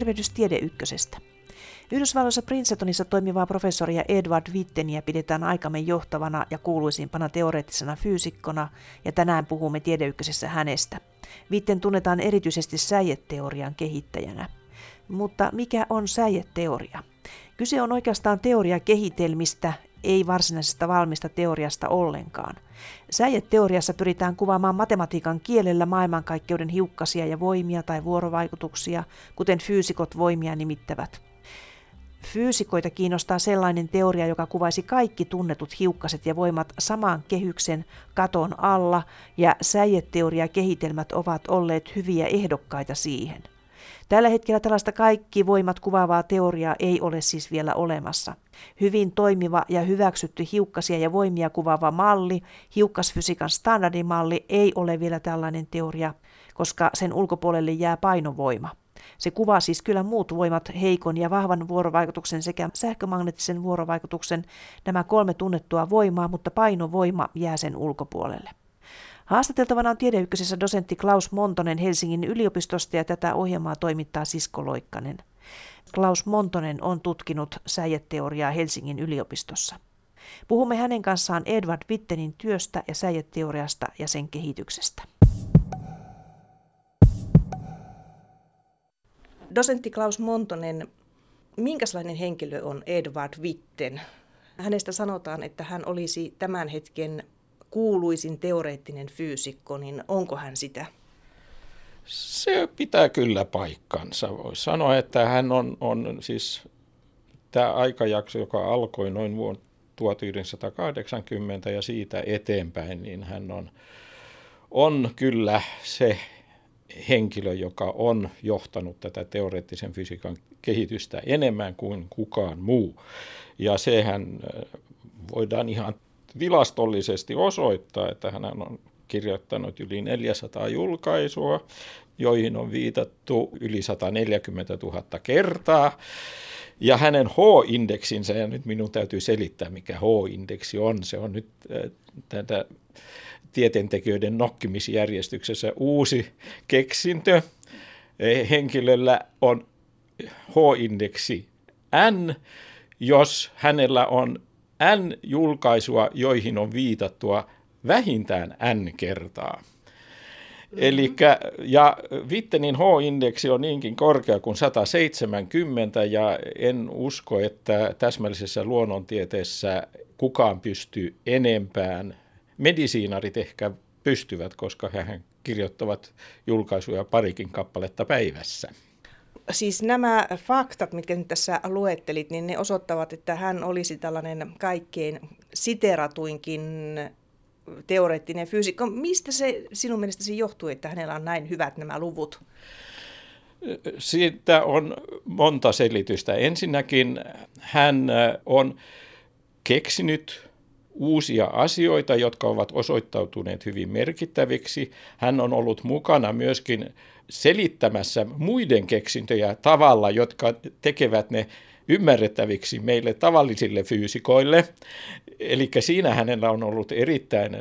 Tervehdys Tiedeykkösestä. Yhdysvalloissa Princetonissa toimivaa professoria Edward Witteniä pidetään aikamme johtavana ja kuuluisimpana teoreettisena fyysikkona, ja tänään puhumme Tiedeykkösessä hänestä. Witten tunnetaan erityisesti säijeteorian kehittäjänä. Mutta mikä on säijeteoria? Kyse on oikeastaan teoriakehitelmistä, ei varsinaisesta valmista teoriasta ollenkaan. Säijeteoriassa pyritään kuvaamaan matematiikan kielellä maailmankaikkeuden hiukkasia ja voimia tai vuorovaikutuksia, kuten fyysikot voimia nimittävät. Fyysikoita kiinnostaa sellainen teoria, joka kuvaisi kaikki tunnetut hiukkaset ja voimat saman kehyksen katon alla, ja säijeteoria-kehitelmät ovat olleet hyviä ehdokkaita siihen. Tällä hetkellä tällaista kaikki voimat kuvaavaa teoriaa ei ole siis vielä olemassa. Hyvin toimiva ja hyväksytty hiukkasia ja voimia kuvaava malli, hiukkasfysiikan standardimalli, ei ole vielä tällainen teoria, koska sen ulkopuolelle jää painovoima. Se kuvaa siis kyllä muut voimat, heikon ja vahvan vuorovaikutuksen sekä sähkömagneettisen vuorovaikutuksen, nämä kolme tunnettua voimaa, mutta painovoima jää sen ulkopuolelle. Haastateltavana on tiedeykkösessä dosentti Klaus Montonen Helsingin yliopistosta ja tätä ohjelmaa toimittaa Sisko Loikkanen. Klaus Montonen on tutkinut säijeteoriaa Helsingin yliopistossa. Puhumme hänen kanssaan Edward Wittenin työstä ja säijeteoriasta ja sen kehityksestä. Dosentti Klaus Montonen, minkälainen henkilö on Edward Witten? Hänestä sanotaan, että hän olisi tämän hetken kuuluisin teoreettinen fyysikko, niin onko hän sitä? Se pitää kyllä paikkansa. Voisi sanoa, että hän on, on siis tämä aikajakso, joka alkoi noin vuonna 1980 ja siitä eteenpäin, niin hän on, on kyllä se henkilö, joka on johtanut tätä teoreettisen fysiikan kehitystä enemmän kuin kukaan muu. Ja sehän voidaan ihan tilastollisesti osoittaa, että hän on kirjoittanut yli 400 julkaisua, joihin on viitattu yli 140 000 kertaa. Ja hänen H-indeksinsä, ja nyt minun täytyy selittää, mikä H-indeksi on, se on nyt äh, tätä tieteentekijöiden nokkimisjärjestyksessä uusi keksintö. Henkilöllä on H-indeksi N, jos hänellä on N-julkaisua, joihin on viitattua vähintään N kertaa. Mm-hmm. Elikkä, ja Wittenin H-indeksi on niinkin korkea kuin 170 ja en usko, että täsmällisessä luonnontieteessä kukaan pystyy enempään medisiinarit ehkä pystyvät, koska he kirjoittavat julkaisuja parikin kappaletta päivässä. Siis nämä faktat, mitkä nyt tässä luettelit, niin ne osoittavat, että hän olisi tällainen kaikkein siteratuinkin teoreettinen fyysikko. Mistä se sinun mielestäsi johtuu, että hänellä on näin hyvät nämä luvut? Siitä on monta selitystä. Ensinnäkin hän on keksinyt uusia asioita, jotka ovat osoittautuneet hyvin merkittäviksi. Hän on ollut mukana myöskin selittämässä muiden keksintöjä tavalla, jotka tekevät ne ymmärrettäviksi meille tavallisille fyysikoille. Eli siinä hänellä on ollut erittäin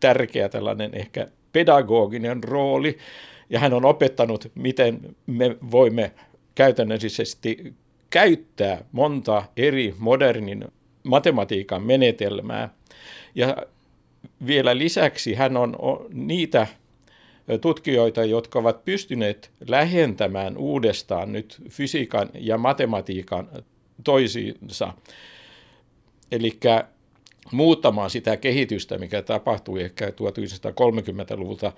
tärkeä tällainen ehkä pedagoginen rooli, ja hän on opettanut, miten me voimme käytännöllisesti käyttää monta eri modernin matematiikan menetelmää. Ja vielä lisäksi hän on niitä tutkijoita, jotka ovat pystyneet lähentämään uudestaan nyt fysiikan ja matematiikan toisiinsa. Eli muuttamaan sitä kehitystä, mikä tapahtui ehkä 1930-luvulta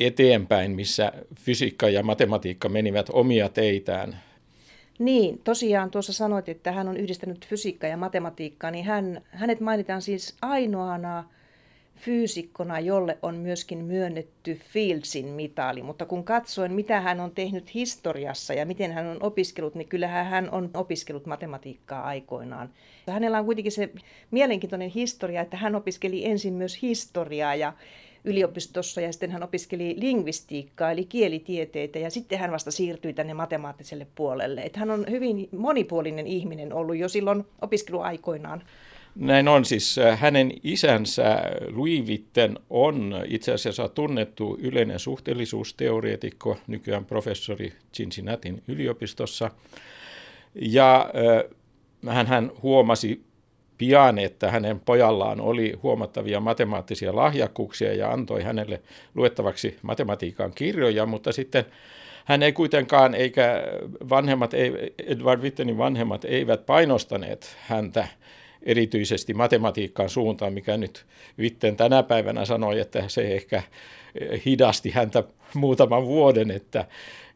eteenpäin, missä fysiikka ja matematiikka menivät omia teitään niin, tosiaan tuossa sanoit, että hän on yhdistänyt fysiikkaa ja matematiikkaa, niin hän, hänet mainitaan siis ainoana fyysikkona, jolle on myöskin myönnetty Fieldsin mitali. Mutta kun katsoin, mitä hän on tehnyt historiassa ja miten hän on opiskellut, niin kyllähän hän on opiskellut matematiikkaa aikoinaan. Hänellä on kuitenkin se mielenkiintoinen historia, että hän opiskeli ensin myös historiaa ja yliopistossa ja sitten hän opiskeli lingvistiikkaa eli kielitieteitä ja sitten hän vasta siirtyi tänne matemaattiselle puolelle. Että hän on hyvin monipuolinen ihminen ollut jo silloin opiskeluaikoinaan. Näin on siis. Hänen isänsä Louis Witten on itse asiassa tunnettu yleinen suhteellisuusteoreetikko, nykyään professori Cincinnatin yliopistossa. Ja hän, hän huomasi pian, että hänen pojallaan oli huomattavia matemaattisia lahjakkuuksia ja antoi hänelle luettavaksi matematiikan kirjoja, mutta sitten hän ei kuitenkaan, eikä vanhemmat, Edward Wittenin vanhemmat eivät painostaneet häntä erityisesti matematiikkaan suuntaan, mikä nyt Witten tänä päivänä sanoi, että se ehkä hidasti häntä muutaman vuoden, että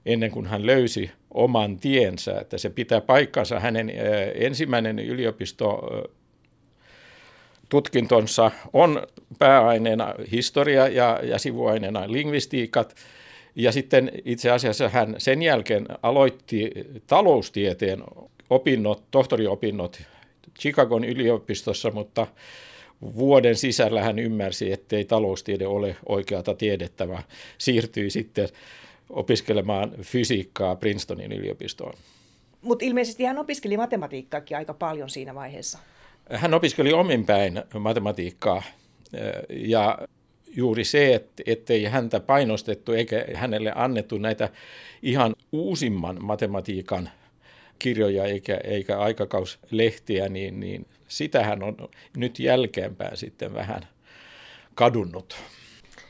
ennen kuin hän löysi oman tiensä, että se pitää paikkansa. Hänen ensimmäinen yliopisto tutkintonsa on pääaineena historia ja, ja sivuaineena lingvistiikat. Ja sitten itse asiassa hän sen jälkeen aloitti taloustieteen opinnot, tohtoriopinnot Chicagon yliopistossa, mutta vuoden sisällä hän ymmärsi, ettei taloustiede ole oikeata tiedettä, vaan siirtyi sitten opiskelemaan fysiikkaa Princetonin yliopistoon. Mutta ilmeisesti hän opiskeli matematiikkaakin aika paljon siinä vaiheessa. Hän opiskeli omin päin matematiikkaa ja juuri se, että ettei häntä painostettu eikä hänelle annettu näitä ihan uusimman matematiikan kirjoja eikä, eikä aikakauslehtiä, niin, niin sitähän on nyt jälkeenpäin sitten vähän kadunnut.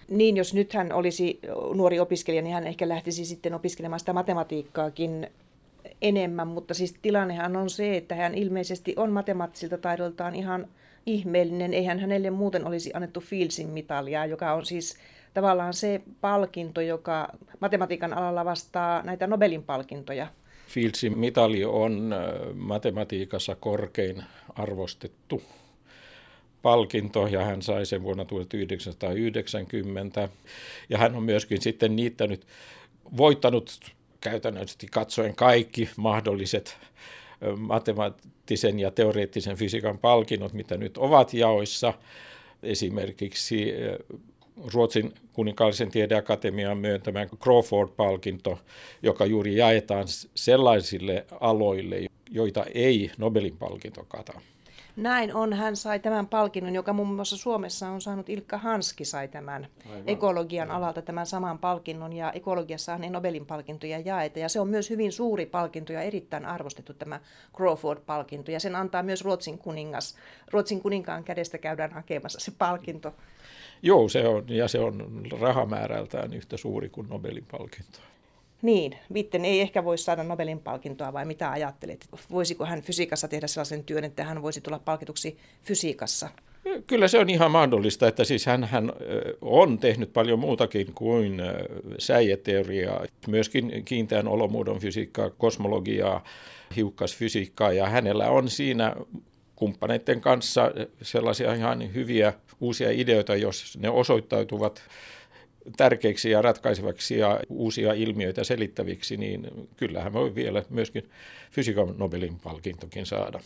Niin, jos nyt hän olisi nuori opiskelija, niin hän ehkä lähtisi sitten opiskelemaan sitä matematiikkaakin enemmän, mutta siis tilannehan on se, että hän ilmeisesti on matemaattisilta taidoltaan ihan ihmeellinen. Eihän hänelle muuten olisi annettu Fieldsin mitalia, joka on siis tavallaan se palkinto, joka matematiikan alalla vastaa näitä Nobelin palkintoja. Fieldsin mitali on matematiikassa korkein arvostettu palkinto ja hän sai sen vuonna 1990. Ja hän on myöskin sitten niittänyt, voittanut käytännössä katsoen kaikki mahdolliset matemaattisen ja teoreettisen fysiikan palkinnot, mitä nyt ovat jaoissa. Esimerkiksi Ruotsin kuninkaallisen tiedeakatemian myöntämä Crawford-palkinto, joka juuri jaetaan sellaisille aloille, joita ei Nobelin palkinto kata. Näin on. Hän sai tämän palkinnon, joka muun muassa Suomessa on saanut Ilkka Hanski sai tämän Aivan. ekologian alalta tämän saman palkinnon. Ja ekologiassa ei Nobelin palkintoja jaeta. Ja se on myös hyvin suuri palkinto ja erittäin arvostettu tämä Crawford-palkinto. Ja sen antaa myös Ruotsin kuningas. Ruotsin kuninkaan kädestä käydään hakemassa se palkinto. Joo, se on, ja se on rahamäärältään yhtä suuri kuin Nobelin palkinto. Niin, Vitten ei ehkä voi saada Nobelin palkintoa vai mitä ajattelet? Voisiko hän fysiikassa tehdä sellaisen työn, että hän voisi tulla palkituksi fysiikassa? Kyllä se on ihan mahdollista, että siis hän, hän on tehnyt paljon muutakin kuin säijeteoriaa, myöskin kiinteän olomuodon fysiikkaa, kosmologiaa, hiukkasfysiikkaa ja hänellä on siinä kumppaneiden kanssa sellaisia ihan hyviä uusia ideoita, jos ne osoittautuvat tärkeiksi ja ratkaisevaksi ja uusia ilmiöitä selittäviksi, niin kyllähän voi vielä myöskin fysiikan Nobelin palkintokin saada.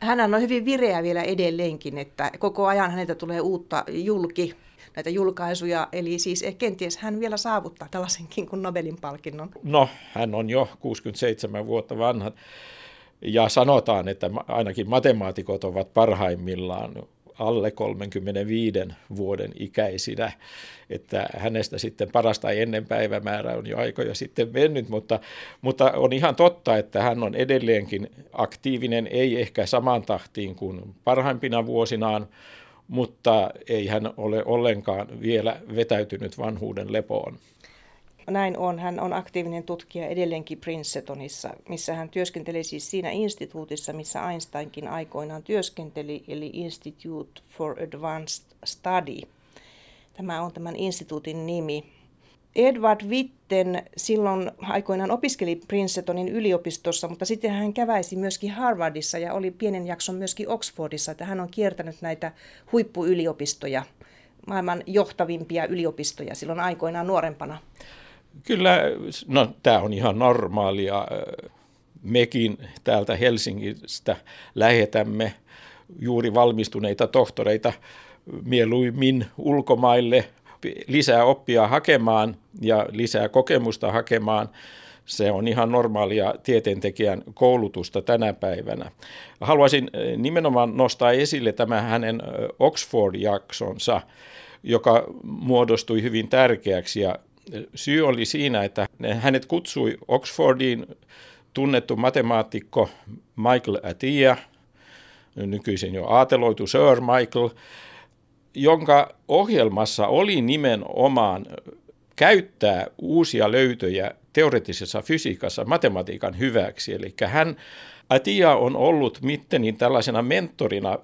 Hän on hyvin vireä vielä edelleenkin, että koko ajan häneltä tulee uutta julki, näitä julkaisuja, eli siis kenties hän vielä saavuttaa tällaisenkin kuin Nobelin palkinnon. No, hän on jo 67 vuotta vanha ja sanotaan, että ainakin matemaatikot ovat parhaimmillaan alle 35 vuoden ikäisinä, että hänestä sitten parasta ennen päivämäärä on jo aikoja sitten mennyt, mutta, mutta on ihan totta, että hän on edelleenkin aktiivinen, ei ehkä samaan tahtiin kuin parhaimpina vuosinaan, mutta ei hän ole ollenkaan vielä vetäytynyt vanhuuden lepoon näin on. Hän on aktiivinen tutkija edelleenkin Princetonissa, missä hän työskenteli siis siinä instituutissa, missä Einsteinkin aikoinaan työskenteli, eli Institute for Advanced Study. Tämä on tämän instituutin nimi. Edward Witten silloin aikoinaan opiskeli Princetonin yliopistossa, mutta sitten hän käväisi myöskin Harvardissa ja oli pienen jakson myöskin Oxfordissa, että hän on kiertänyt näitä huippuyliopistoja, maailman johtavimpia yliopistoja silloin aikoinaan nuorempana. Kyllä, no tämä on ihan normaalia. Mekin täältä Helsingistä lähetämme juuri valmistuneita tohtoreita mieluimmin ulkomaille lisää oppia hakemaan ja lisää kokemusta hakemaan. Se on ihan normaalia tieteentekijän koulutusta tänä päivänä. Haluaisin nimenomaan nostaa esille tämän hänen Oxford-jaksonsa, joka muodostui hyvin tärkeäksi ja syy oli siinä, että hänet kutsui Oxfordiin tunnettu matemaatikko Michael Atiyah, nykyisin jo aateloitu Sir Michael, jonka ohjelmassa oli nimenomaan käyttää uusia löytöjä teoreettisessa fysiikassa matematiikan hyväksi. Eli hän Atia on ollut Mittenin tällaisena mentorina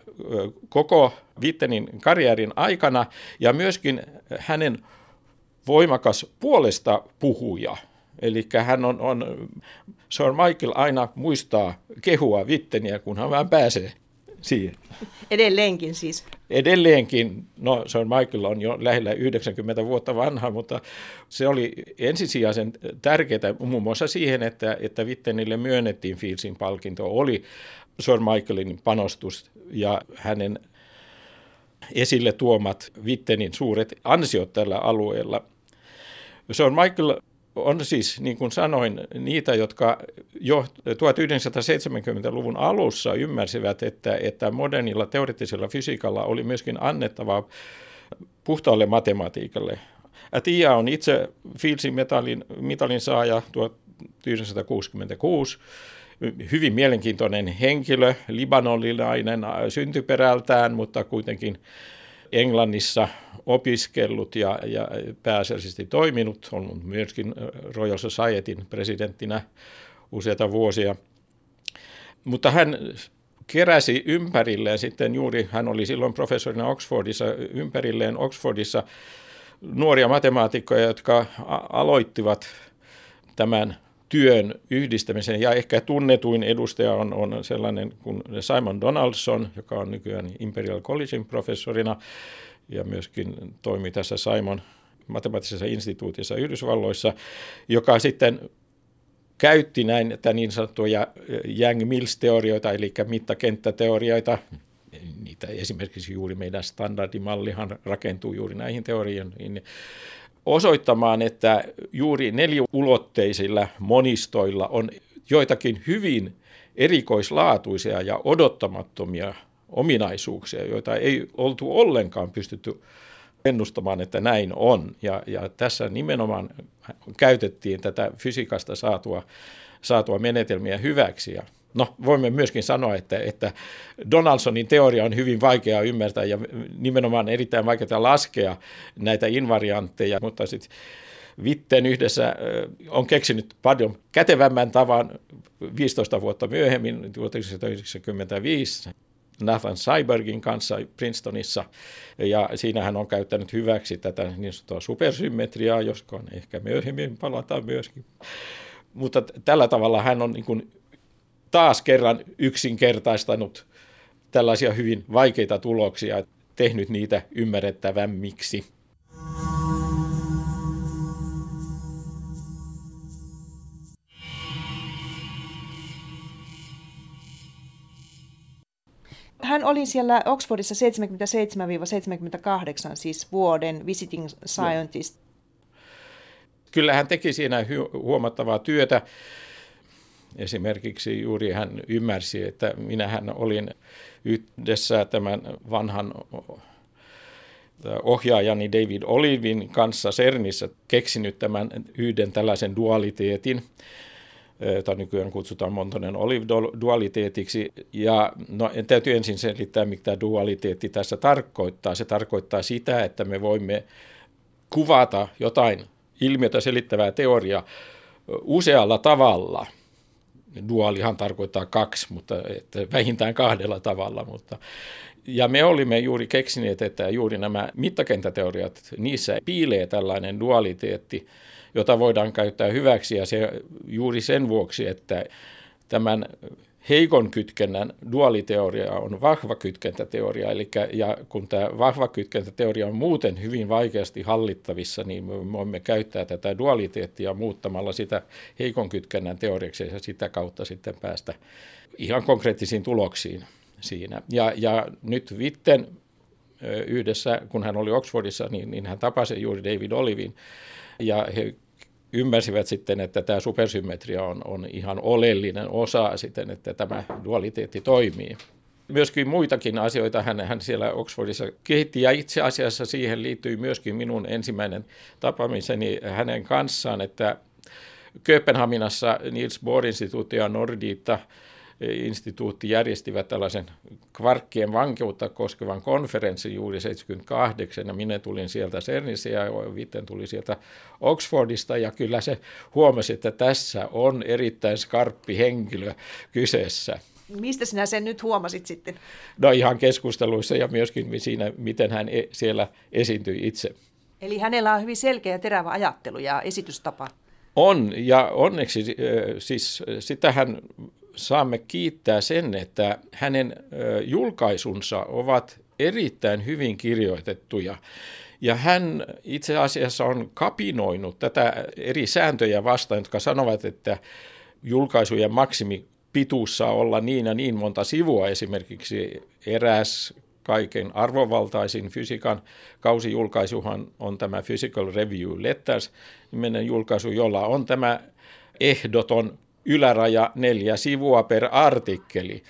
koko Vittenin karjäärin aikana ja myöskin hänen voimakas puolesta puhuja. Eli hän on, on, Sir Michael aina muistaa kehua Vitteniä, kun hän vaan pääsee siihen. Edelleenkin siis. Edelleenkin, no Sir Michael on jo lähellä 90 vuotta vanha, mutta se oli ensisijaisen tärkeää muun muassa siihen, että, että Vittenille myönnettiin Fieldsin palkinto, oli Sir Michaelin panostus ja hänen esille tuomat Vittenin suuret ansiot tällä alueella. Sir Michael on siis, niin kuin sanoin, niitä, jotka jo 1970-luvun alussa ymmärsivät, että, että modernilla teoreettisella fysiikalla oli myöskin annettava puhtaalle matematiikalle. Atia on itse Fieldsin metalin, mitalin saaja 1966, hyvin mielenkiintoinen henkilö, libanonilainen syntyperältään, mutta kuitenkin Englannissa opiskellut ja, ja pääasiallisesti toiminut, on myöskin Royal Societyn presidenttinä useita vuosia. Mutta hän keräsi ympärilleen sitten juuri, hän oli silloin professorina Oxfordissa, ympärilleen Oxfordissa nuoria matemaatikkoja, jotka aloittivat tämän työn yhdistämisen. Ja ehkä tunnetuin edustaja on, on sellainen kuin Simon Donaldson, joka on nykyään Imperial Collegein professorina ja myöskin toimii tässä Simon matemaattisessa instituutissa Yhdysvalloissa, joka sitten käytti näin niin sanottuja Yang-Mills-teorioita, eli mittakenttäteorioita, niitä esimerkiksi juuri meidän standardimallihan rakentuu juuri näihin teorioihin, osoittamaan, että juuri neliulotteisilla monistoilla on joitakin hyvin erikoislaatuisia ja odottamattomia ominaisuuksia, joita ei oltu ollenkaan pystytty ennustamaan, että näin on. Ja, ja tässä nimenomaan käytettiin tätä fysiikasta saatua, saatua menetelmiä hyväksi. Ja No, voimme myöskin sanoa, että, että Donaldsonin teoria on hyvin vaikea ymmärtää ja nimenomaan erittäin vaikeaa laskea näitä invariantteja, mutta sitten Vitten yhdessä on keksinyt paljon kätevämmän tavan 15 vuotta myöhemmin, 1995, Nathan Seibergin kanssa Princetonissa, ja siinä hän on käyttänyt hyväksi tätä niin sanottua supersymmetriaa, josko on ehkä myöhemmin palataan myöskin. Mutta tällä tavalla hän on niin kuin taas kerran yksinkertaistanut tällaisia hyvin vaikeita tuloksia, tehnyt niitä ymmärrettävämmiksi. Hän oli siellä Oxfordissa 77-78, siis vuoden visiting scientist. Kyllä hän teki siinä huomattavaa työtä. Esimerkiksi juuri hän ymmärsi, että minähän olin yhdessä tämän vanhan ohjaajani David Olivin kanssa CERNissä keksinyt tämän yhden tällaisen dualiteetin, jota nykyään kutsutaan Montonen Olive-dualiteetiksi. Ja no, täytyy ensin selittää, mitä dualiteetti tässä tarkoittaa. Se tarkoittaa sitä, että me voimme kuvata jotain ilmiötä selittävää teoriaa usealla tavalla – duaalihan tarkoittaa kaksi, mutta että vähintään kahdella tavalla. Mutta, ja me olimme juuri keksineet, että juuri nämä mittakenttäteoriat, niissä piilee tällainen dualiteetti, jota voidaan käyttää hyväksi ja se juuri sen vuoksi, että tämän heikon kytkennän duaaliteoria on vahva kytkentäteoria, eli ja kun tämä vahva kytkentäteoria on muuten hyvin vaikeasti hallittavissa, niin me voimme käyttää tätä dualiteettia muuttamalla sitä heikon kytkennän teoriaksi ja sitä kautta sitten päästä ihan konkreettisiin tuloksiin siinä. Ja, ja nyt Vitten yhdessä, kun hän oli Oxfordissa, niin, niin hän tapasi juuri David Olivin ja he ymmärsivät sitten, että tämä supersymmetria on, on ihan oleellinen osa sitten, että tämä dualiteetti toimii. Myöskin muitakin asioita hän, hän siellä Oxfordissa kehitti ja itse asiassa siihen liittyy myöskin minun ensimmäinen tapaamiseni hänen kanssaan, että Kööpenhaminassa Niels Bohr-instituutti ja Nordita instituutti järjestivät tällaisen kvarkkien vankeutta koskevan konferenssin juuri 78 ja minä tulin sieltä CERNissä ja Vitten tuli sieltä Oxfordista ja kyllä se huomasi, että tässä on erittäin skarppi henkilö kyseessä. Mistä sinä sen nyt huomasit sitten? No ihan keskusteluissa ja myöskin siinä, miten hän e- siellä esiintyi itse. Eli hänellä on hyvin selkeä ja terävä ajattelu ja esitystapa. On, ja onneksi siis sitähän saamme kiittää sen, että hänen julkaisunsa ovat erittäin hyvin kirjoitettuja. Ja hän itse asiassa on kapinoinut tätä eri sääntöjä vastaan, jotka sanovat, että julkaisujen maksimi pituus saa olla niin ja niin monta sivua. Esimerkiksi eräs kaiken arvovaltaisin fysiikan kausijulkaisuhan on tämä Physical Review Letters, nimenen julkaisu, jolla on tämä ehdoton yläraja neljä sivua per artikkeli.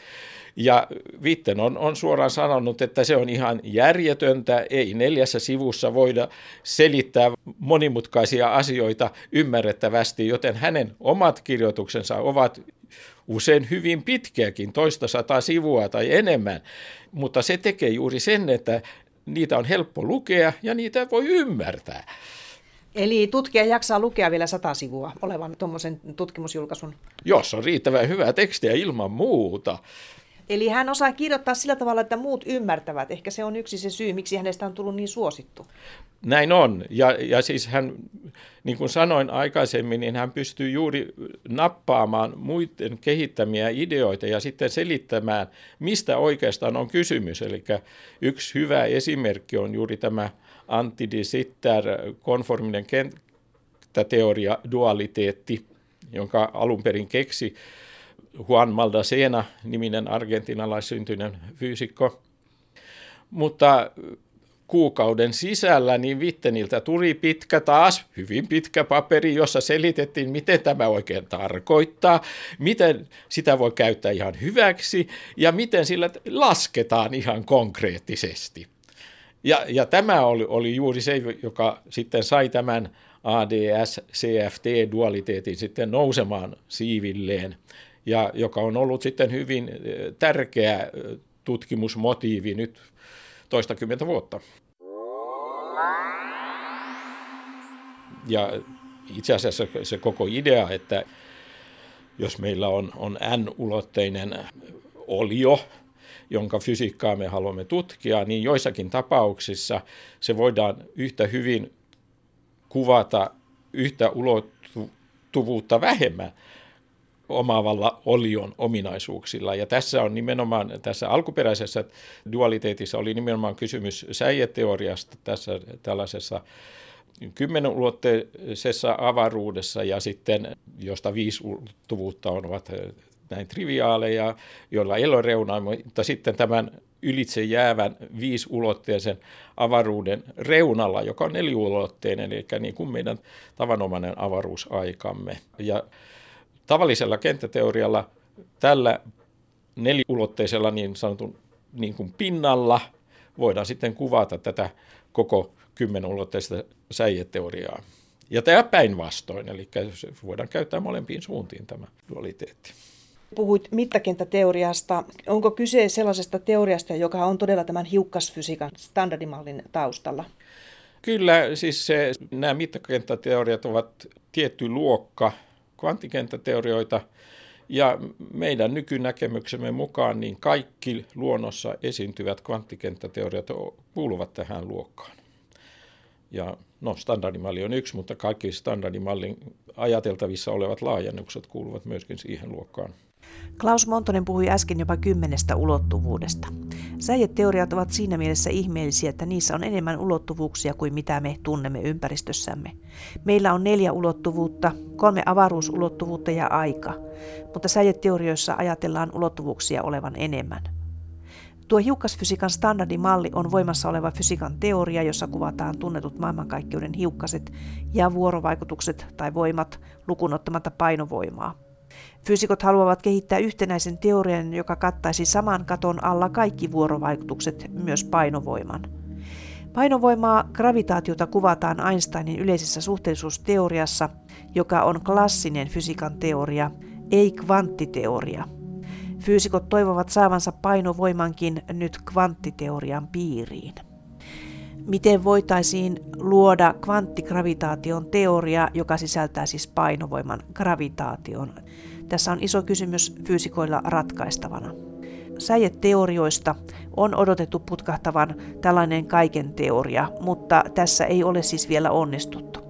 Ja Vitten on, on suoraan sanonut, että se on ihan järjetöntä, ei neljässä sivussa voida selittää monimutkaisia asioita ymmärrettävästi, joten hänen omat kirjoituksensa ovat usein hyvin pitkiäkin, toista sata sivua tai enemmän, mutta se tekee juuri sen, että niitä on helppo lukea ja niitä voi ymmärtää. Eli tutkija jaksaa lukea vielä sata sivua olevan tuommoisen tutkimusjulkaisun? Jos on riittävän hyvää tekstiä ilman muuta. Eli hän osaa kirjoittaa sillä tavalla, että muut ymmärtävät. Ehkä se on yksi se syy, miksi hänestä on tullut niin suosittu. Näin on. Ja, ja siis hän, niin kuin sanoin aikaisemmin, niin hän pystyy juuri nappaamaan muiden kehittämiä ideoita ja sitten selittämään, mistä oikeastaan on kysymys. Eli yksi hyvä esimerkki on juuri tämä Antti de Sitter konforminen kenttäteoria dualiteetti, jonka alun perin keksi Juan Maldacena, niminen argentinalaissyntyinen fyysikko. Mutta kuukauden sisällä niin Vitteniltä tuli pitkä taas, hyvin pitkä paperi, jossa selitettiin, miten tämä oikein tarkoittaa, miten sitä voi käyttää ihan hyväksi ja miten sillä lasketaan ihan konkreettisesti. Ja, ja tämä oli, oli juuri se, joka sitten sai tämän ADS-CFT-dualiteetin sitten nousemaan siivilleen ja joka on ollut sitten hyvin tärkeä tutkimusmotiivi nyt toistakymmentä vuotta. Ja itse asiassa se koko idea, että jos meillä on, on n-ulotteinen olio, jonka fysiikkaa me haluamme tutkia, niin joissakin tapauksissa se voidaan yhtä hyvin kuvata yhtä ulottuvuutta vähemmän omaavalla olion ominaisuuksilla. Ja tässä on nimenomaan, tässä alkuperäisessä dualiteetissa oli nimenomaan kysymys säijeteoriasta tässä tällaisessa kymmenulotteisessa avaruudessa ja sitten, josta viisi ulottuvuutta on, ovat näin triviaaleja, joilla ei ole reunaa, mutta sitten tämän ylitse jäävän viisiulotteisen avaruuden reunalla, joka on neliulotteinen, eli niin kuin meidän tavanomainen avaruusaikamme. Ja tavallisella kenttäteorialla tällä neliulotteisella niin sanotun niin kuin pinnalla voidaan sitten kuvata tätä koko kymmenulotteista säijeteoriaa. Ja tämä päinvastoin, eli voidaan käyttää molempiin suuntiin tämä dualiteetti. Puhuit mittakenttäteoriasta. Onko kyse sellaisesta teoriasta, joka on todella tämän hiukkasfysiikan standardimallin taustalla? Kyllä, siis se, nämä mittakenttäteoriat ovat tietty luokka kvanttikenttäteorioita, ja meidän nykynäkemyksemme mukaan niin kaikki luonnossa esiintyvät kvanttikenttäteoriat kuuluvat tähän luokkaan. Ja no, standardimalli on yksi, mutta kaikki standardimallin ajateltavissa olevat laajennukset kuuluvat myöskin siihen luokkaan. Klaus Montonen puhui äsken jopa kymmenestä ulottuvuudesta. Säijeteoriat ovat siinä mielessä ihmeellisiä, että niissä on enemmän ulottuvuuksia kuin mitä me tunnemme ympäristössämme. Meillä on neljä ulottuvuutta, kolme avaruusulottuvuutta ja aika, mutta säijeteorioissa ajatellaan ulottuvuuksia olevan enemmän. Tuo hiukkasfysiikan standardimalli on voimassa oleva fysiikan teoria, jossa kuvataan tunnetut maailmankaikkeuden hiukkaset ja vuorovaikutukset tai voimat lukunottamatta painovoimaa. Fyysikot haluavat kehittää yhtenäisen teorian, joka kattaisi saman katon alla kaikki vuorovaikutukset, myös painovoiman. Painovoimaa, gravitaatiota kuvataan Einsteinin yleisessä suhteellisuusteoriassa, joka on klassinen fysiikan teoria, ei kvanttiteoria. Fyysikot toivovat saavansa painovoimankin nyt kvanttiteorian piiriin. Miten voitaisiin luoda kvanttigravitaation teoria, joka sisältää siis painovoiman gravitaation? Tässä on iso kysymys fyysikoilla ratkaistavana. Säijeteorioista on odotettu putkahtavan tällainen kaiken teoria, mutta tässä ei ole siis vielä onnistuttu.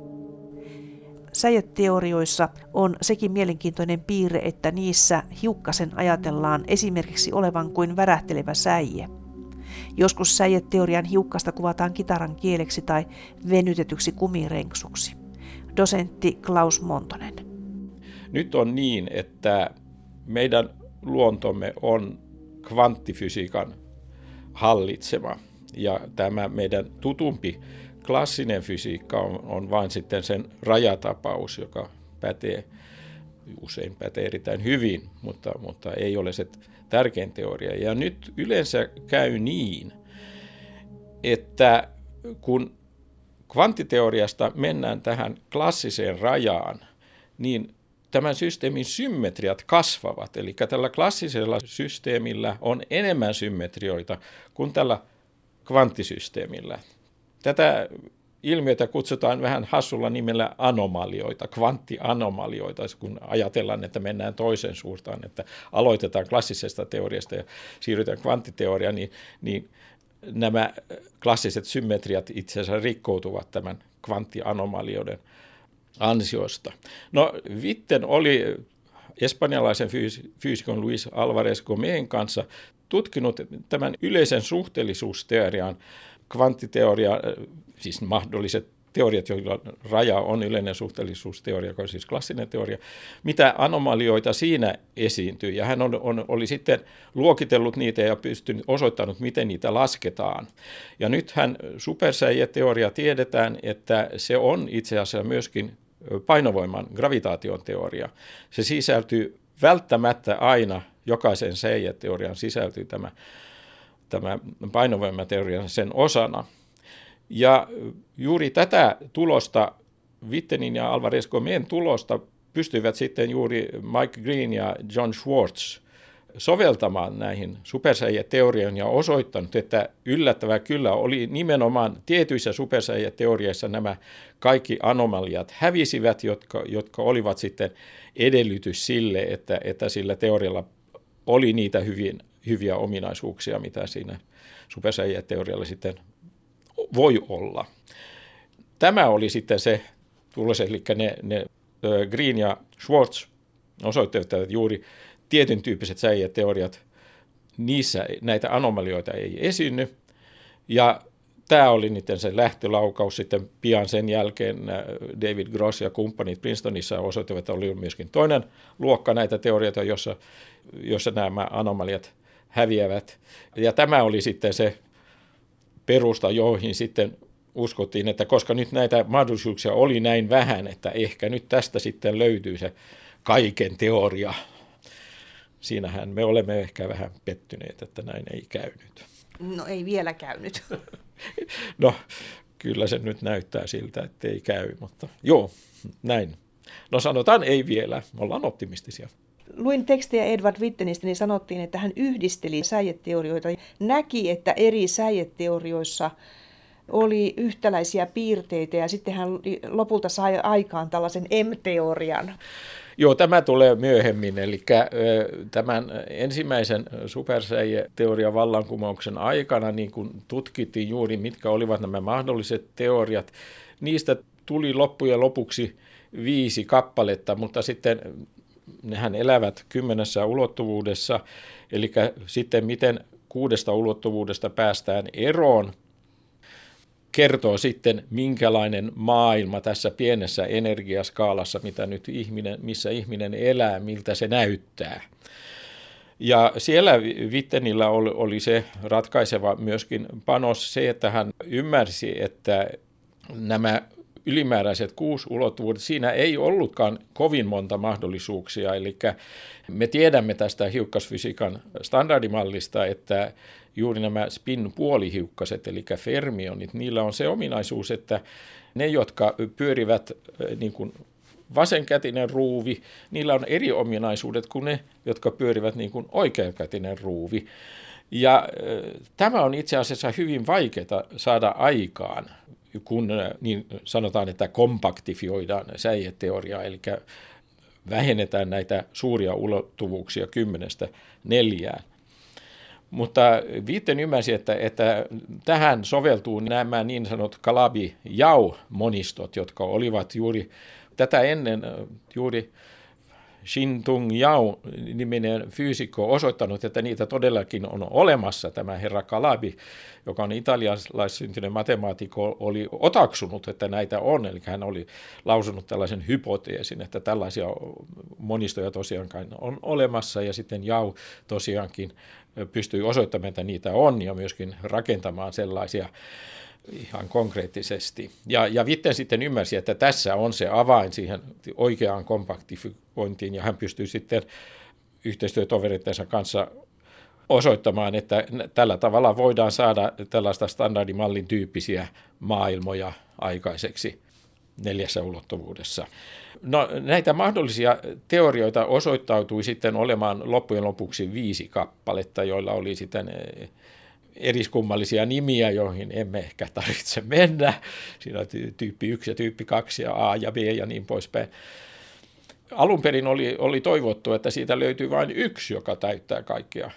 Säijeteorioissa on sekin mielenkiintoinen piirre, että niissä hiukkasen ajatellaan esimerkiksi olevan kuin värähtelevä säie. Joskus säijeteorian hiukkasta kuvataan kitaran kieleksi tai venytetyksi kumirenksuksi. Dosentti Klaus Montonen. Nyt on niin, että meidän luontomme on kvanttifysiikan hallitsema. Ja tämä meidän tutumpi klassinen fysiikka on, on vain sitten sen rajatapaus, joka pätee, usein pätee erittäin hyvin, mutta, mutta ei ole se tärkein teoria. Ja nyt yleensä käy niin, että kun kvanttiteoriasta mennään tähän klassiseen rajaan, niin tämän systeemin symmetriat kasvavat. Eli tällä klassisella systeemillä on enemmän symmetrioita kuin tällä kvanttisysteemillä. Tätä ilmiötä kutsutaan vähän hassulla nimellä anomalioita, kvanttianomalioita, kun ajatellaan, että mennään toiseen suuntaan, että aloitetaan klassisesta teoriasta ja siirrytään kvanttiteoriaan, niin, niin nämä klassiset symmetriat itse asiassa rikkoutuvat tämän kvanttianomalioiden ansiosta. No Vitten oli espanjalaisen fyysikon Luis Alvarez Gomeen kanssa tutkinut tämän yleisen suhteellisuusteorian kvanttiteoria, siis mahdolliset teoriat, joilla raja on yleinen suhteellisuusteoria, joka on siis klassinen teoria, mitä anomalioita siinä esiintyy. Ja hän on, on, oli sitten luokitellut niitä ja pystynyt osoittanut, miten niitä lasketaan. Ja nythän supersäijäteoria tiedetään, että se on itse asiassa myöskin painovoiman gravitaation teoria. Se sisältyy välttämättä aina, jokaisen säijäteorian sisältyy tämä, tämä painovoimateorian sen osana. Ja juuri tätä tulosta, Wittenin ja Alvarez Gomeen tulosta, pystyivät sitten juuri Mike Green ja John Schwartz soveltamaan näihin supersäijäteorioihin ja osoittanut, että yllättävää kyllä oli nimenomaan tietyissä supersäijäteorioissa nämä kaikki anomaliat hävisivät, jotka, jotka olivat sitten edellytys sille, että, että sillä teorialla oli niitä hyvin, hyviä ominaisuuksia, mitä siinä supersäijäteorialla sitten voi olla. Tämä oli sitten se tulos, eli ne, ne Green ja Schwartz osoittivat, että juuri tietyn tyyppiset säijäteoriat, niissä näitä anomalioita ei esiinny. Ja tämä oli niiden se lähtölaukaus sitten pian sen jälkeen äh, David Gross ja kumppanit Princetonissa osoittivat, että oli myöskin toinen luokka näitä teorioita, jossa, jossa nämä anomaliat häviävät. Ja tämä oli sitten se perusta, joihin sitten uskottiin, että koska nyt näitä mahdollisuuksia oli näin vähän, että ehkä nyt tästä sitten löytyy se kaiken teoria. Siinähän me olemme ehkä vähän pettyneet, että näin ei käynyt. No ei vielä käynyt. no kyllä se nyt näyttää siltä, että ei käy, mutta joo, näin. No sanotaan ei vielä, ollaan optimistisia. Luin tekstiä Edward Wittenistä, niin sanottiin, että hän yhdisteli säijeteorioita. Näki, että eri säijeteorioissa oli yhtäläisiä piirteitä ja sitten hän lopulta sai aikaan tällaisen M-teorian. Joo, tämä tulee myöhemmin, eli tämän ensimmäisen supersäijäteorian vallankumouksen aikana niin kun tutkittiin juuri, mitkä olivat nämä mahdolliset teoriat. Niistä tuli loppujen lopuksi viisi kappaletta, mutta sitten nehän elävät kymmenessä ulottuvuudessa, eli sitten miten kuudesta ulottuvuudesta päästään eroon, kertoo sitten, minkälainen maailma tässä pienessä energiaskaalassa, mitä nyt ihminen, missä ihminen elää, miltä se näyttää. Ja siellä Wittenillä oli, oli se ratkaiseva myöskin panos se, että hän ymmärsi, että nämä ylimääräiset kuusi ulottuvuudet, siinä ei ollutkaan kovin monta mahdollisuuksia. Eli me tiedämme tästä hiukkasfysiikan standardimallista, että juuri nämä spin-puolihiukkaset, eli fermionit, niillä on se ominaisuus, että ne, jotka pyörivät äh, niin kuin vasenkätinen ruuvi, niillä on eri ominaisuudet kuin ne, jotka pyörivät niin kuin oikeankätinen ruuvi. Ja äh, tämä on itse asiassa hyvin vaikeaa saada aikaan, kun äh, niin sanotaan, että kompaktifioidaan säijeteoriaa, eli vähennetään näitä suuria ulottuvuuksia kymmenestä neljään. Mutta Viitten ymmärsi, että, että tähän soveltuu nämä niin sanot Kalabi-Jau-monistot, jotka olivat juuri tätä ennen juuri Shintung Yao niminen fyysikko osoittanut, että niitä todellakin on olemassa. Tämä herra Kalabi, joka on italialaissyntyinen matemaatikko, oli otaksunut, että näitä on. Eli hän oli lausunut tällaisen hypoteesin, että tällaisia monistoja tosiaankin on olemassa. Ja sitten Yao tosiaankin pystyi osoittamaan, että niitä on ja myöskin rakentamaan sellaisia ihan konkreettisesti. Ja, ja Vitten sitten ymmärsi, että tässä on se avain siihen oikeaan kompaktifikointiin, ja hän pystyi sitten yhteistyötoverittensa kanssa osoittamaan, että tällä tavalla voidaan saada tällaista standardimallin tyyppisiä maailmoja aikaiseksi neljässä ulottuvuudessa. No, näitä mahdollisia teorioita osoittautui sitten olemaan loppujen lopuksi viisi kappaletta, joilla oli sitten eriskummallisia nimiä, joihin emme ehkä tarvitse mennä. Siinä on tyyppi 1 ja tyyppi 2 ja A ja B ja niin poispäin. Alun perin oli, oli toivottu, että siitä löytyy vain yksi, joka täyttää kaikkia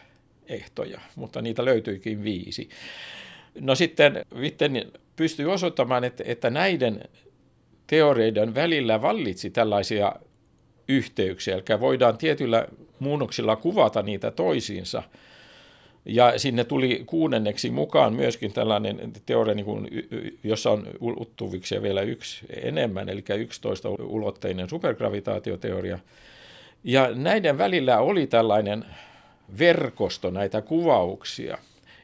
ehtoja, mutta niitä löytyikin viisi. No sitten Witten pystyi osoittamaan, että, että näiden teoreiden välillä vallitsi tällaisia yhteyksiä, eli voidaan tietyillä muunnoksilla kuvata niitä toisiinsa – ja sinne tuli kuudenneksi mukaan myöskin tällainen teoria, niin kuin, jossa on ulottuvuuksia vielä yksi enemmän, eli 11 ulotteinen supergravitaatioteoria. Ja näiden välillä oli tällainen verkosto näitä kuvauksia.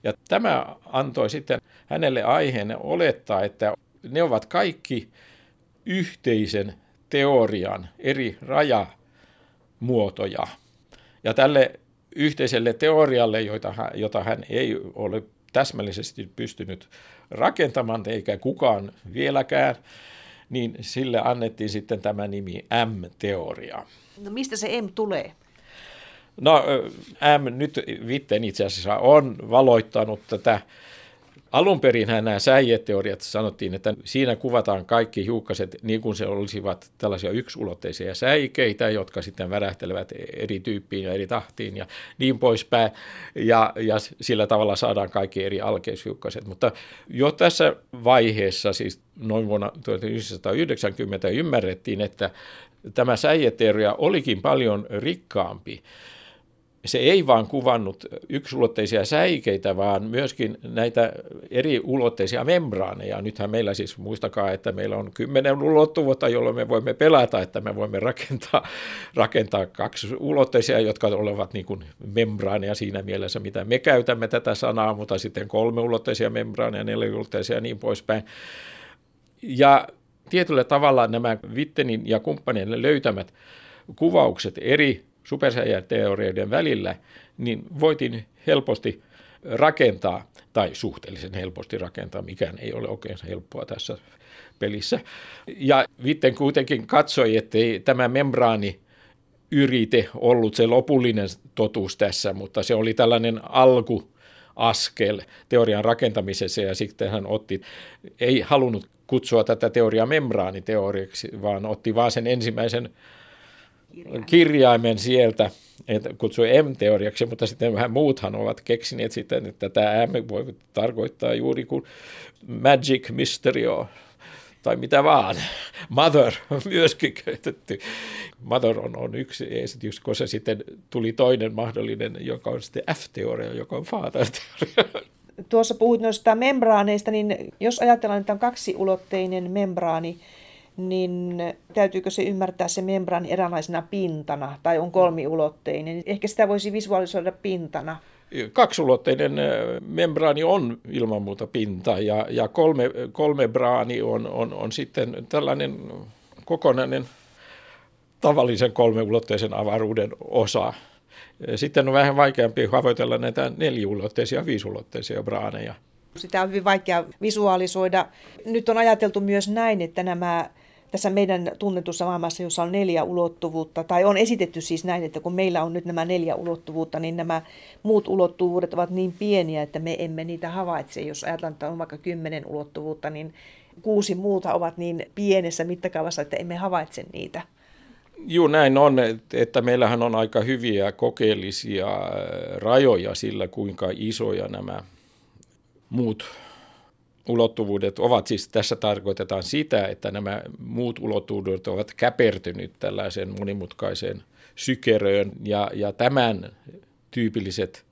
Ja tämä antoi sitten hänelle aiheen olettaa, että ne ovat kaikki yhteisen teorian eri rajamuotoja. Ja tälle yhteiselle teorialle, jota hän, jota hän ei ole täsmällisesti pystynyt rakentamaan, eikä kukaan vieläkään, niin sille annettiin sitten tämä nimi M-teoria. No mistä se M tulee? No M nyt Vitten itse asiassa on valoittanut tätä Alun perin nämä säijeteoriat sanottiin, että siinä kuvataan kaikki hiukkaset niin kuin se olisivat tällaisia yksulotteisia säikeitä, jotka sitten värähtelevät eri tyyppiin ja eri tahtiin ja niin poispäin. Ja, ja sillä tavalla saadaan kaikki eri alkeishiukkaset. Mutta jo tässä vaiheessa, siis noin vuonna 1990, ymmärrettiin, että tämä säijeteoria olikin paljon rikkaampi se ei vaan kuvannut yksulotteisia säikeitä, vaan myöskin näitä eri ulotteisia membraaneja. Nythän meillä siis, muistakaa, että meillä on kymmenen ulottuvuutta, jolloin me voimme pelata, että me voimme rakentaa, rakentaa kaksi ulotteisia, jotka olevat niin kuin membraaneja siinä mielessä, mitä me käytämme tätä sanaa, mutta sitten kolme ulotteisia membraaneja, neljä ulotteisia ja niin poispäin. Ja tietyllä tavalla nämä Wittenin ja kumppanien löytämät kuvaukset eri supersäijäteorioiden välillä, niin voitiin helposti rakentaa, tai suhteellisen helposti rakentaa, mikään ei ole oikein helppoa tässä pelissä. Ja Vitten kuitenkin katsoi, ei tämä membraani yrite ollut se lopullinen totuus tässä, mutta se oli tällainen alku askel teorian rakentamisessa ja sitten hän otti, ei halunnut kutsua tätä teoriaa membraaniteoriaksi, vaan otti vaan sen ensimmäisen kirjaimen, kirjaimen sieltä, että kutsui M-teoriaksi, mutta sitten vähän muuthan ovat keksineet sitten, että tämä M voi tarkoittaa juuri kuin magic mysterio tai mitä vaan. Mother myöskin käytetty. Mother on, on yksi esitys, koska sitten tuli toinen mahdollinen, joka on sitten F-teoria, joka on father-teoria. Tuossa puhuit noista membraaneista, niin jos ajatellaan, että on kaksiulotteinen membraani, niin täytyykö se ymmärtää se membraani eräänlaisena pintana tai on kolmiulotteinen? Ehkä sitä voisi visualisoida pintana. Kaksulotteinen membraani on ilman muuta pinta ja, ja kolme, kolme braani on, on, on sitten tällainen kokonainen tavallisen kolmeulotteisen avaruuden osa. Sitten on vähän vaikeampi havoitella näitä neliulotteisia ja viisulotteisia braaneja. Sitä on hyvin vaikea visualisoida. Nyt on ajateltu myös näin, että nämä tässä meidän tunnetussa maailmassa, jossa on neljä ulottuvuutta, tai on esitetty siis näin, että kun meillä on nyt nämä neljä ulottuvuutta, niin nämä muut ulottuvuudet ovat niin pieniä, että me emme niitä havaitse. Jos ajatellaan, että on vaikka kymmenen ulottuvuutta, niin kuusi muuta ovat niin pienessä mittakaavassa, että emme havaitse niitä. Joo, näin on, että meillähän on aika hyviä kokeellisia rajoja sillä, kuinka isoja nämä muut ulottuvuudet ovat siis, tässä tarkoitetaan sitä, että nämä muut ulottuvuudet ovat käpertynyt tällaiseen monimutkaiseen sykeröön ja, ja tämän tyypilliset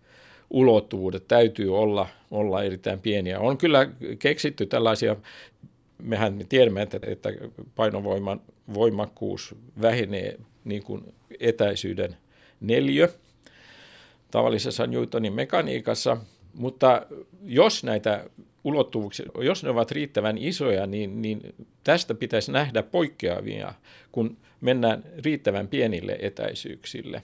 ulottuvuudet täytyy olla, olla erittäin pieniä. On kyllä keksitty tällaisia, mehän tiedämme, että, että painovoiman voimakkuus vähenee niin kuin etäisyyden neljö tavallisessa Newtonin mekaniikassa, mutta jos näitä ulottuvuuksia, jos ne ovat riittävän isoja, niin, niin tästä pitäisi nähdä poikkeavia, kun mennään riittävän pienille etäisyyksille.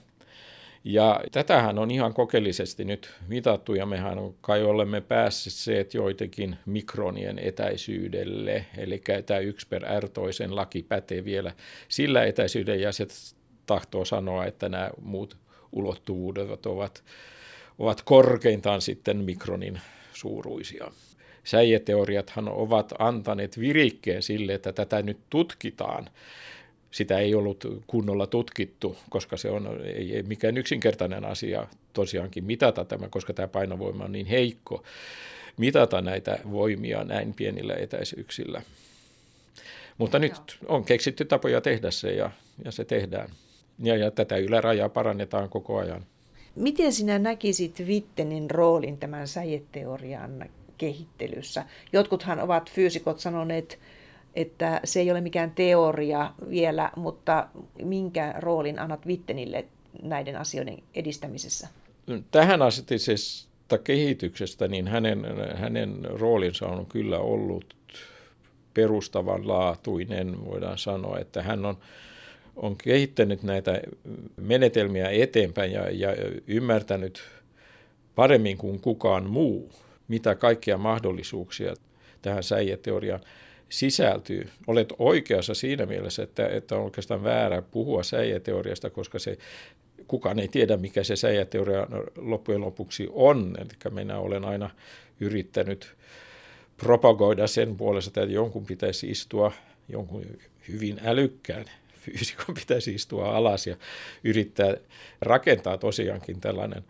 Ja tätähän on ihan kokeellisesti nyt mitattu ja mehän on, kai olemme päässeet joitakin mikronien etäisyydelle, eli tämä 1 per r toisen laki pätee vielä sillä etäisyydellä ja se tahtoo sanoa, että nämä muut ulottuvuudet ovat, ovat korkeintaan sitten mikronin suuruisia säieteoriathan ovat antaneet virikkeen sille, että tätä nyt tutkitaan. Sitä ei ollut kunnolla tutkittu, koska se on ei, mikään yksinkertainen asia tosiaankin mitata tämä, koska tämä painovoima on niin heikko mitata näitä voimia näin pienillä etäisyyksillä. Mutta nyt on keksitty tapoja tehdä se ja, ja se tehdään. Ja, ja tätä ylärajaa parannetaan koko ajan. Miten sinä näkisit Wittenin roolin tämän säieteorian kehittelyssä. Jotkuthan ovat fyysikot sanoneet, että se ei ole mikään teoria vielä, mutta minkä roolin annat Wittenille näiden asioiden edistämisessä? Tähän asetisesta kehityksestä, niin hänen, hänen roolinsa on kyllä ollut perustavanlaatuinen, voidaan sanoa, että hän on, on kehittänyt näitä menetelmiä eteenpäin ja, ja ymmärtänyt paremmin kuin kukaan muu mitä kaikkia mahdollisuuksia tähän säijäteoriaan sisältyy. Olet oikeassa siinä mielessä, että, että on oikeastaan väärä puhua säijäteoriasta, koska se, kukaan ei tiedä, mikä se säijäteoria loppujen lopuksi on. Eli minä olen aina yrittänyt propagoida sen puolesta, että jonkun pitäisi istua, jonkun hyvin älykkään fyysikon pitäisi istua alas ja yrittää rakentaa tosiaankin tällainen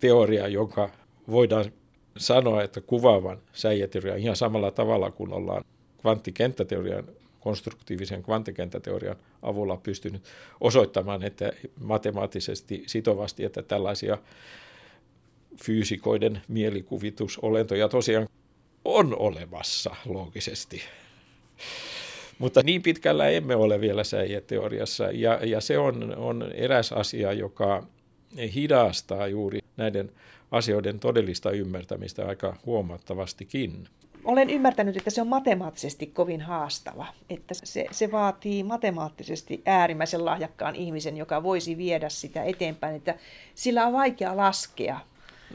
teoria, jonka voidaan sanoa, että kuvaavan säijäteorian ihan samalla tavalla kuin ollaan kvanttikenttäteorian, konstruktiivisen kvanttikenttäteorian avulla pystynyt osoittamaan, että matemaattisesti sitovasti, että tällaisia fyysikoiden mielikuvitusolentoja tosiaan on olemassa loogisesti. Mutta niin pitkällä emme ole vielä säijäteoriassa, ja, ja se on, on eräs asia, joka hidastaa juuri näiden asioiden todellista ymmärtämistä aika huomattavastikin. Olen ymmärtänyt, että se on matemaattisesti kovin haastava, että se, se vaatii matemaattisesti äärimmäisen lahjakkaan ihmisen, joka voisi viedä sitä eteenpäin, että sillä on vaikea laskea.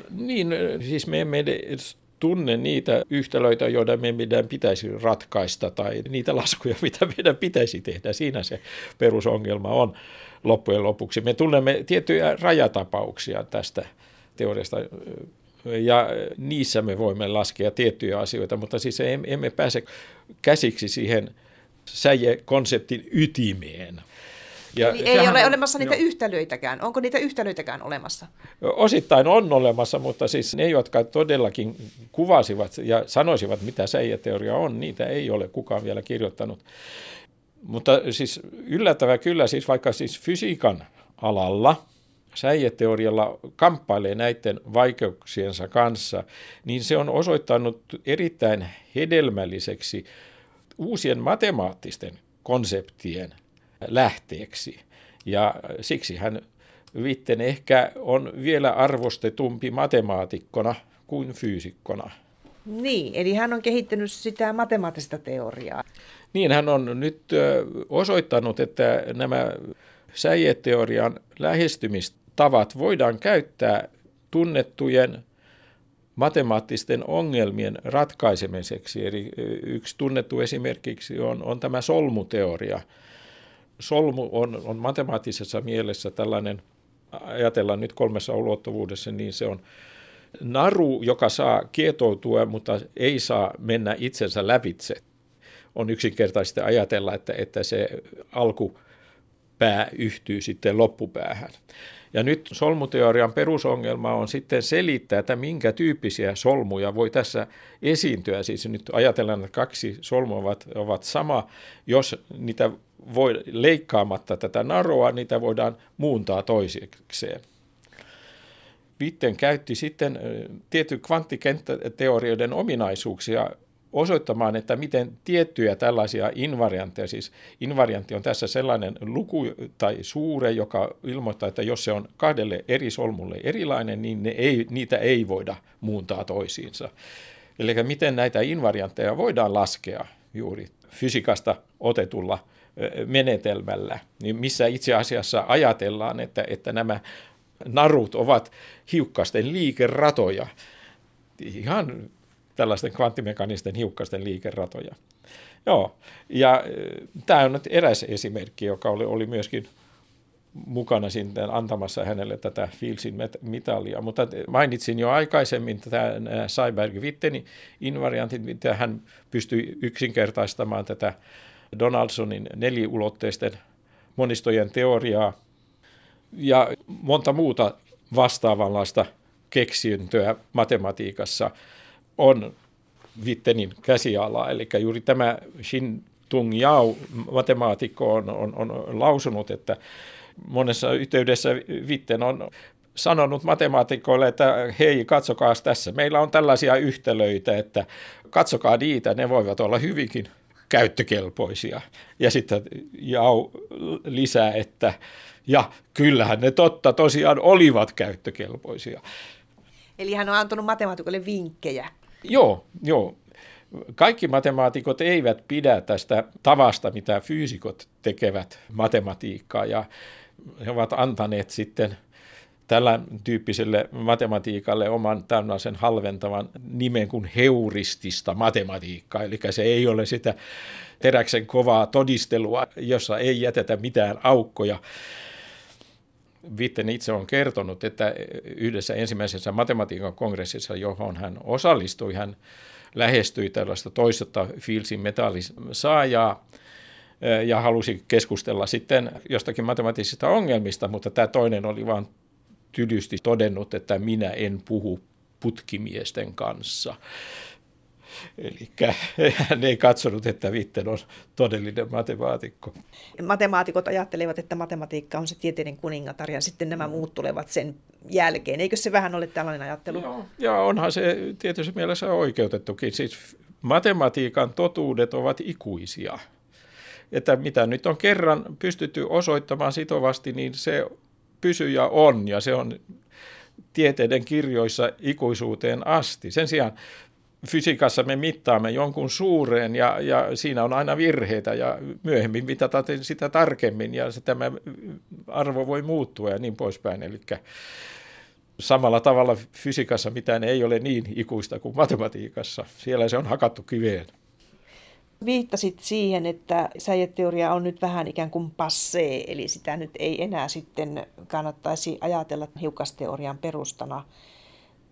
Niin, siis me emme edes tunne niitä yhtälöitä, joita meidän pitäisi ratkaista, tai niitä laskuja, mitä meidän pitäisi tehdä. Siinä se perusongelma on loppujen lopuksi. Me tunnemme tiettyjä rajatapauksia tästä teoriasta ja niissä me voimme laskea tiettyjä asioita, mutta siis emme pääse käsiksi siihen säje-konseptin ytimeen. Ja Eli ei ole on, olemassa niitä jo. yhtälöitäkään. Onko niitä yhtälöitäkään olemassa? Osittain on olemassa, mutta siis ne, jotka todellakin kuvasivat ja sanoisivat, mitä säijäteoria on, niitä ei ole kukaan vielä kirjoittanut. Mutta siis yllättävää kyllä, siis vaikka siis fysiikan alalla – säijeteorialla kamppailee näiden vaikeuksiensa kanssa, niin se on osoittanut erittäin hedelmälliseksi uusien matemaattisten konseptien lähteeksi. Ja siksi hän Vitten ehkä on vielä arvostetumpi matemaatikkona kuin fyysikkona. Niin, eli hän on kehittänyt sitä matemaattista teoriaa. Niin, hän on nyt osoittanut, että nämä säijeteorian lähestymistavat voidaan käyttää tunnettujen matemaattisten ongelmien ratkaisemiseksi. Eli yksi tunnettu esimerkiksi on, on tämä solmuteoria. Solmu on, on matemaattisessa mielessä tällainen, ajatellaan nyt kolmessa ulottuvuudessa, niin se on naru, joka saa kietoutua, mutta ei saa mennä itsensä lävitse. On yksinkertaisesti ajatella, että, että se alkupää yhtyy sitten loppupäähän. Ja nyt solmuteorian perusongelma on sitten selittää, että minkä tyyppisiä solmuja voi tässä esiintyä. Siis nyt ajatellaan, että kaksi solmua ovat, ovat sama. Jos niitä voi leikkaamatta tätä naroa, niitä voidaan muuntaa toisikseen. Witten käytti sitten tietty kvanttikenttäteorioiden ominaisuuksia osoittamaan, että miten tiettyjä tällaisia invariantteja, siis invariantti on tässä sellainen luku tai suure, joka ilmoittaa, että jos se on kahdelle eri solmulle erilainen, niin ne ei, niitä ei voida muuntaa toisiinsa. Eli miten näitä invariantteja voidaan laskea juuri fysiikasta otetulla menetelmällä, niin missä itse asiassa ajatellaan, että, että nämä narut ovat hiukkasten liikeratoja. Ihan tällaisten kvanttimekanisten hiukkasten liikeratoja. Joo, ja tämä on nyt eräs esimerkki, joka oli, oli myöskin mukana sitten antamassa hänelle tätä Fieldsin mitalia. Mutta mainitsin jo aikaisemmin tätä Seiberg-Witteni invariantit, mitä hän pystyi yksinkertaistamaan tätä Donaldsonin neliulotteisten monistojen teoriaa ja monta muuta vastaavanlaista keksintöä matematiikassa on Wittenin käsiala. Eli juuri tämä Shin Tung Yao, matemaatikko, on, on, on lausunut, että monessa yhteydessä Witten on sanonut matemaatikoille, että hei, katsokaa tässä, meillä on tällaisia yhtälöitä, että katsokaa niitä, ne voivat olla hyvinkin käyttökelpoisia. Ja sitten Jau lisää, että ja kyllähän ne totta tosiaan olivat käyttökelpoisia. Eli hän on antanut matemaatikoille vinkkejä. Joo, joo. Kaikki matemaatikot eivät pidä tästä tavasta, mitä fyysikot tekevät matematiikkaa, ja he ovat antaneet sitten tällä tyyppiselle matematiikalle oman tällaisen halventavan nimen kuin heuristista matematiikkaa, eli se ei ole sitä teräksen kovaa todistelua, jossa ei jätetä mitään aukkoja. Witten itse on kertonut, että yhdessä ensimmäisessä matematiikan kongressissa, johon hän osallistui, hän lähestyi tällaista toisesta Fieldsin metallisaajaa ja halusi keskustella sitten jostakin matemaattisista ongelmista, mutta tämä toinen oli vain tylysti todennut, että minä en puhu putkimiesten kanssa. Eli hän ei katsonut, että Witten on todellinen matemaatikko. Matemaatikot ajattelevat, että matematiikka on se tieteiden kuningatar ja sitten nämä muut tulevat sen jälkeen. Eikö se vähän ole tällainen ajattelu? Joo, ja onhan se tietysti mielessä oikeutettukin. Siis matematiikan totuudet ovat ikuisia. Että mitä nyt on kerran pystytty osoittamaan sitovasti, niin se pysyy ja on, ja se on tieteiden kirjoissa ikuisuuteen asti. Sen sijaan fysiikassa me mittaamme jonkun suureen ja, ja siinä on aina virheitä ja myöhemmin mitataan sitä tarkemmin ja se, tämä arvo voi muuttua ja niin poispäin. Eli samalla tavalla fysiikassa mitään ei ole niin ikuista kuin matematiikassa. Siellä se on hakattu kiveen. Viittasit siihen, että säijeteoria on nyt vähän ikään kuin passee, eli sitä nyt ei enää sitten kannattaisi ajatella hiukkasteorian perustana.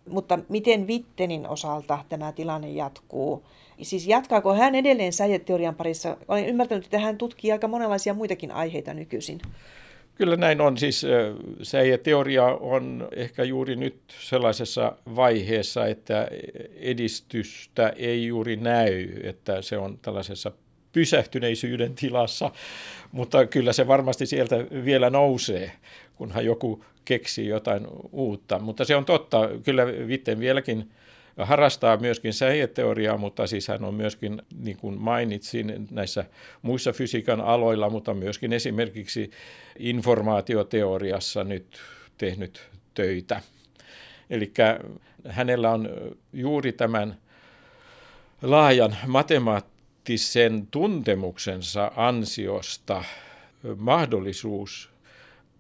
Mutta miten Vittenin osalta tämä tilanne jatkuu? Siis jatkaako hän edelleen säijeteorian parissa? Olen ymmärtänyt, että hän tutkii aika monenlaisia muitakin aiheita nykyisin. Kyllä näin on. Siis säijeteoria on ehkä juuri nyt sellaisessa vaiheessa, että edistystä ei juuri näy, että se on tällaisessa pysähtyneisyyden tilassa, mutta kyllä se varmasti sieltä vielä nousee, kunhan joku keksii jotain uutta. Mutta se on totta, kyllä Vitten vieläkin harrastaa myöskin säieteoriaa, mutta siis hän on myöskin, niin kuin mainitsin, näissä muissa fysiikan aloilla, mutta myöskin esimerkiksi informaatioteoriassa nyt tehnyt töitä. Eli hänellä on juuri tämän laajan matemaattisen tuntemuksensa ansiosta mahdollisuus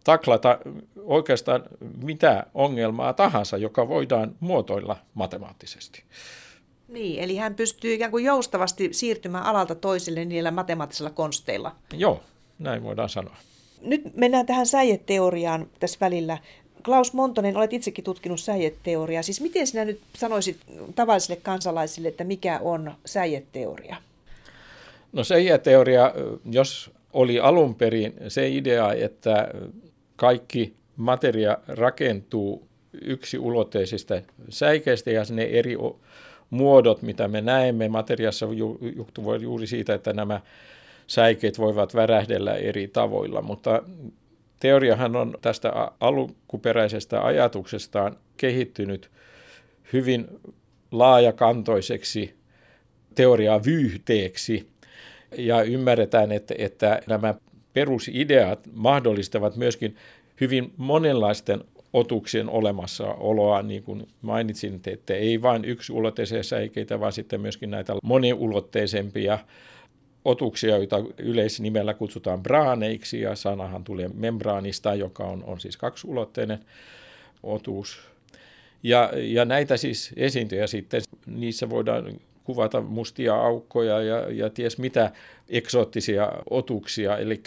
taklata oikeastaan mitä ongelmaa tahansa, joka voidaan muotoilla matemaattisesti. Niin, eli hän pystyy ikään kuin joustavasti siirtymään alalta toiselle niillä matemaattisilla konsteilla. Joo, näin voidaan sanoa. Nyt mennään tähän säijeteoriaan tässä välillä. Klaus Montonen, olet itsekin tutkinut säijeteoriaa. Siis miten sinä nyt sanoisit tavallisille kansalaisille, että mikä on säijeteoria? No säijeteoria, jos oli alun perin se idea, että kaikki materia rakentuu yksi ulotteisista säikeistä ja ne eri muodot, mitä me näemme materiassa, johtuvat juuri siitä, että nämä säikeet voivat värähdellä eri tavoilla, mutta teoriahan on tästä alkuperäisestä ajatuksestaan kehittynyt hyvin laajakantoiseksi teoriaa vyyhteeksi ja ymmärretään, että, että nämä perusideat mahdollistavat myöskin hyvin monenlaisten otuksien olemassaoloa, niin kuin mainitsin, että ei vain yksi ulotteisia säikeitä, vaan sitten myöskin näitä moniulotteisempia otuksia, joita yleisnimellä kutsutaan braaneiksi, ja sanahan tulee membraanista, joka on, on siis kaksiulotteinen otus. Ja, ja näitä siis esiintyjä sitten, niissä voidaan kuvata mustia aukkoja ja, ja ties mitä eksoottisia otuksia. Eli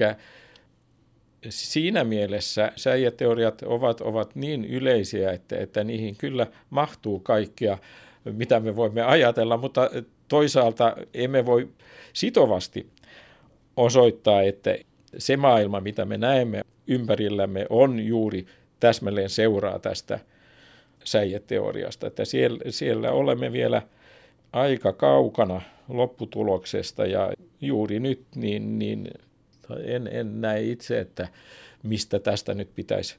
siinä mielessä säijäteoriat ovat, ovat niin yleisiä, että, että niihin kyllä mahtuu kaikkia, mitä me voimme ajatella, mutta toisaalta emme voi sitovasti osoittaa, että se maailma, mitä me näemme ympärillämme, on juuri täsmälleen seuraa tästä säijäteoriasta. Että siellä, siellä olemme vielä – aika kaukana lopputuloksesta ja juuri nyt niin, niin en, en näe itse, että mistä tästä nyt pitäisi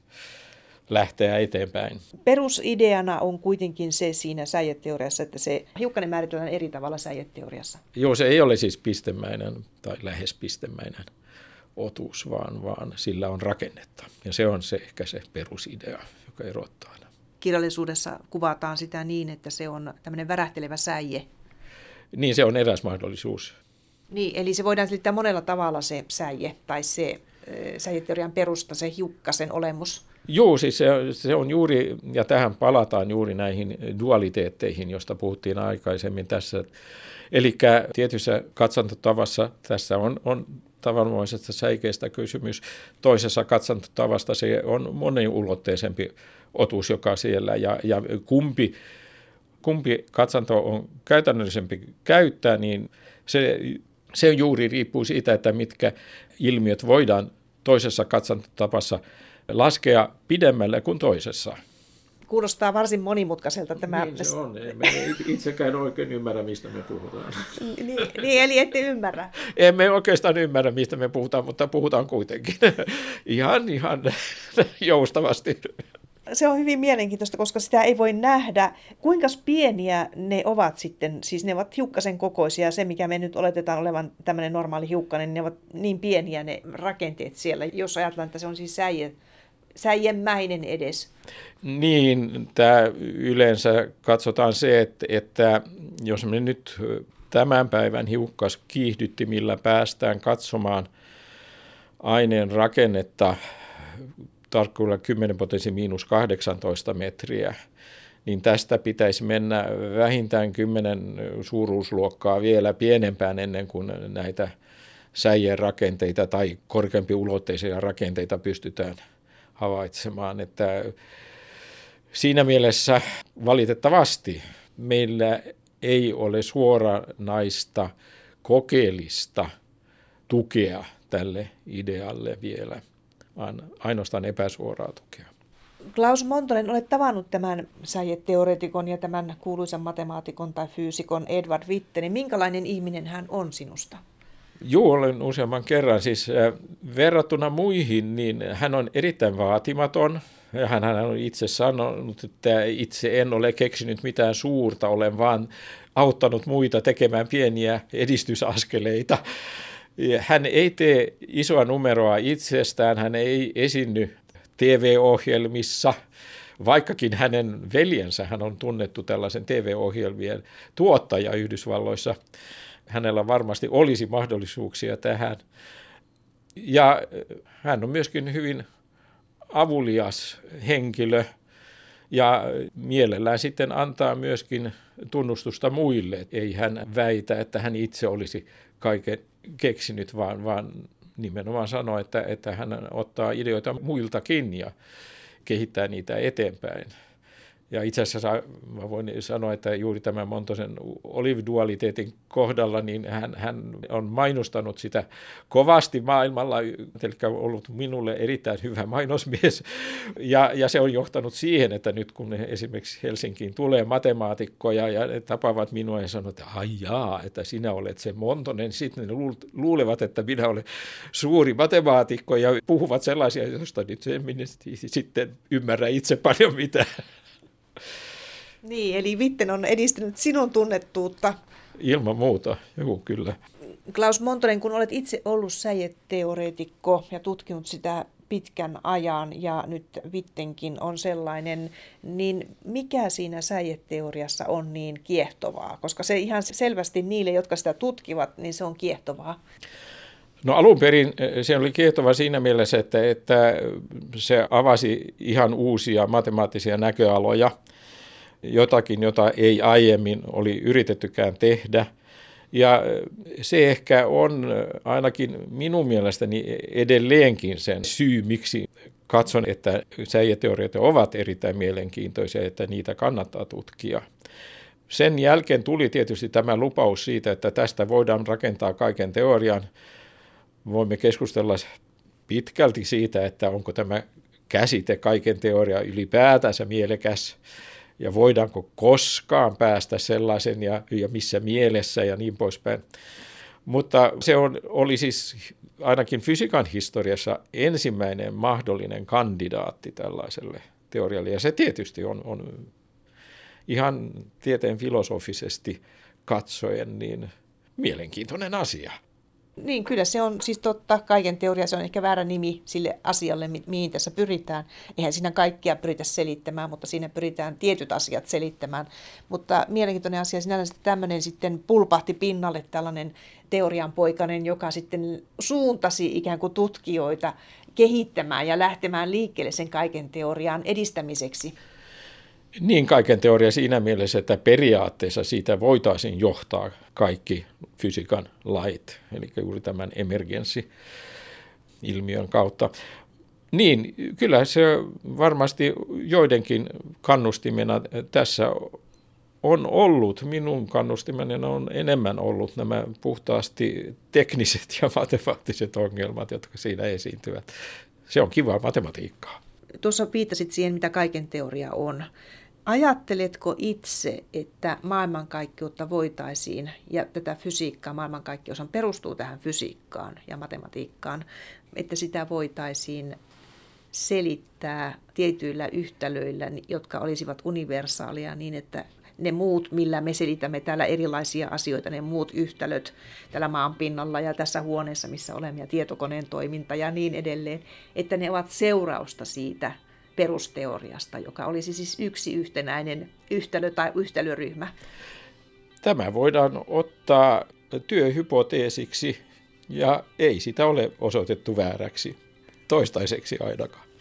lähteä eteenpäin. Perusideana on kuitenkin se siinä säijeteoriassa, että se hiukkanen määritellään eri tavalla säijeteoriassa. Joo, se ei ole siis pistemäinen tai lähes pistemäinen otus, vaan, vaan sillä on rakennetta. Ja se on se ehkä se perusidea, joka erottaa kirjallisuudessa kuvataan sitä niin, että se on tämmöinen värähtelevä säie. Niin, se on eräs mahdollisuus. Niin, eli se voidaan selittää monella tavalla se säie tai se säijeteorian perusta, se hiukkasen olemus. Joo, siis se, se on juuri, ja tähän palataan juuri näihin dualiteetteihin, josta puhuttiin aikaisemmin tässä. Eli tietyssä katsantotavassa tässä on, on tavanomaisesta säikeestä kysymys. Toisessa katsantotavasta se on moniulotteisempi otus, joka siellä, ja, ja kumpi, kumpi katsanto on käytännöllisempi käyttää, niin se, se juuri riippuu siitä, että mitkä ilmiöt voidaan toisessa katsantotapassa laskea pidemmälle kuin toisessa. Kuulostaa varsin monimutkaiselta tämä. Niin se on. Me itsekään oikein ymmärrä, mistä me puhutaan. niin, niin, eli ette ymmärrä. Emme oikeastaan ymmärrä, mistä me puhutaan, mutta puhutaan kuitenkin. ihan, ihan joustavasti se on hyvin mielenkiintoista, koska sitä ei voi nähdä. Kuinka pieniä ne ovat sitten, siis ne ovat hiukkasen kokoisia, se mikä me nyt oletetaan olevan tämmöinen normaali hiukkanen, niin ne ovat niin pieniä ne rakenteet siellä, jos ajatellaan, että se on siis säie, säijemäinen edes. Niin, tämä yleensä katsotaan se, että, että jos me nyt tämän päivän hiukkas kiihdyttimillä päästään katsomaan aineen rakennetta tarkkuudella 10 potenssi miinus 18 metriä, niin tästä pitäisi mennä vähintään 10 suuruusluokkaa vielä pienempään ennen kuin näitä säijien rakenteita tai korkeampi ulotteisia rakenteita pystytään havaitsemaan. Että siinä mielessä valitettavasti meillä ei ole suoranaista kokeellista tukea tälle idealle vielä vaan ainoastaan epäsuoraa tukea. Klaus Montonen, olet tavannut tämän säijeteoreetikon ja tämän kuuluisan matemaatikon tai fyysikon Edward Wittenin. Minkälainen ihminen hän on sinusta? Joo, olen useamman kerran. Siis äh, verrattuna muihin, niin hän on erittäin vaatimaton. hän on itse sanonut, että itse en ole keksinyt mitään suurta, olen vaan auttanut muita tekemään pieniä edistysaskeleita. Hän ei tee isoa numeroa itsestään, hän ei esinny TV-ohjelmissa, vaikkakin hänen veljensä hän on tunnettu tällaisen TV-ohjelmien tuottaja Yhdysvalloissa. Hänellä varmasti olisi mahdollisuuksia tähän. Ja hän on myöskin hyvin avulias henkilö ja mielellään sitten antaa myöskin tunnustusta muille. Ei hän väitä, että hän itse olisi kaiken keksinyt, vaan, vaan nimenomaan sanoo, että, että hän ottaa ideoita muiltakin ja kehittää niitä eteenpäin. Ja itse asiassa mä voin sanoa, että juuri tämän Montosen olividualiteetin kohdalla, niin hän, hän on mainostanut sitä kovasti maailmalla, eli ollut minulle erittäin hyvä mainosmies. Ja, ja se on johtanut siihen, että nyt kun esimerkiksi Helsinkiin tulee matemaatikkoja ja ne tapaavat minua ja sanovat, että ai jaa, että sinä olet se Montonen, sitten ne luulevat, että minä olen suuri matemaatikko ja puhuvat sellaisia, joista nyt en sitten ymmärrä itse paljon mitään. Niin, eli Vitten on edistänyt sinun tunnettuutta. Ilman muuta, joo kyllä. Klaus Montonen, kun olet itse ollut säijeteoreetikko ja tutkinut sitä pitkän ajan ja nyt Vittenkin on sellainen, niin mikä siinä säijeteoriassa on niin kiehtovaa? Koska se ihan selvästi niille, jotka sitä tutkivat, niin se on kiehtovaa. No alun perin eh, se oli kiehtova siinä mielessä, että, että se avasi ihan uusia matemaattisia näköaloja – jotakin, jota ei aiemmin oli yritettykään tehdä. Ja se ehkä on ainakin minun mielestäni edelleenkin sen syy, miksi katson, että säijäteoriat ovat erittäin mielenkiintoisia, että niitä kannattaa tutkia. Sen jälkeen tuli tietysti tämä lupaus siitä, että tästä voidaan rakentaa kaiken teorian. Voimme keskustella pitkälti siitä, että onko tämä käsite kaiken teoria ylipäätänsä mielekäs ja voidaanko koskaan päästä sellaisen ja, ja missä mielessä ja niin poispäin. Mutta se on, oli siis ainakin fysiikan historiassa ensimmäinen mahdollinen kandidaatti tällaiselle teorialle. Ja se tietysti on, on ihan tieteen filosofisesti katsoen niin mielenkiintoinen asia. Niin, kyllä se on siis totta. Kaiken teoria se on ehkä väärä nimi sille asialle, mihin tässä pyritään. Eihän siinä kaikkia pyritä selittämään, mutta siinä pyritään tietyt asiat selittämään. Mutta mielenkiintoinen asia sinänsä tämmöinen sitten pulpahti pinnalle tällainen teorian poikainen, joka sitten suuntasi ikään kuin tutkijoita kehittämään ja lähtemään liikkeelle sen kaiken teorian edistämiseksi. Niin kaiken teoria siinä mielessä, että periaatteessa siitä voitaisiin johtaa kaikki fysiikan lait, eli juuri tämän emergenssi-ilmiön kautta. Niin, kyllä se varmasti joidenkin kannustimena tässä on ollut, minun kannustimeni on enemmän ollut nämä puhtaasti tekniset ja matemaattiset ongelmat, jotka siinä esiintyvät. Se on kivaa matematiikkaa. Tuossa viittasit siihen, mitä kaiken teoria on. Ajatteletko itse, että maailmankaikkeutta voitaisiin, ja tätä fysiikkaa, maailmankaikkeushan perustuu tähän fysiikkaan ja matematiikkaan, että sitä voitaisiin selittää tietyillä yhtälöillä, jotka olisivat universaaleja niin, että ne muut, millä me selitämme täällä erilaisia asioita, ne muut yhtälöt täällä maan pinnalla ja tässä huoneessa, missä olemme, ja tietokoneen toiminta ja niin edelleen, että ne ovat seurausta siitä perusteoriasta, joka olisi siis yksi yhtenäinen yhtälö tai yhtälöryhmä. Tämä voidaan ottaa työhypoteesiksi ja ei sitä ole osoitettu vääräksi, toistaiseksi ainakaan.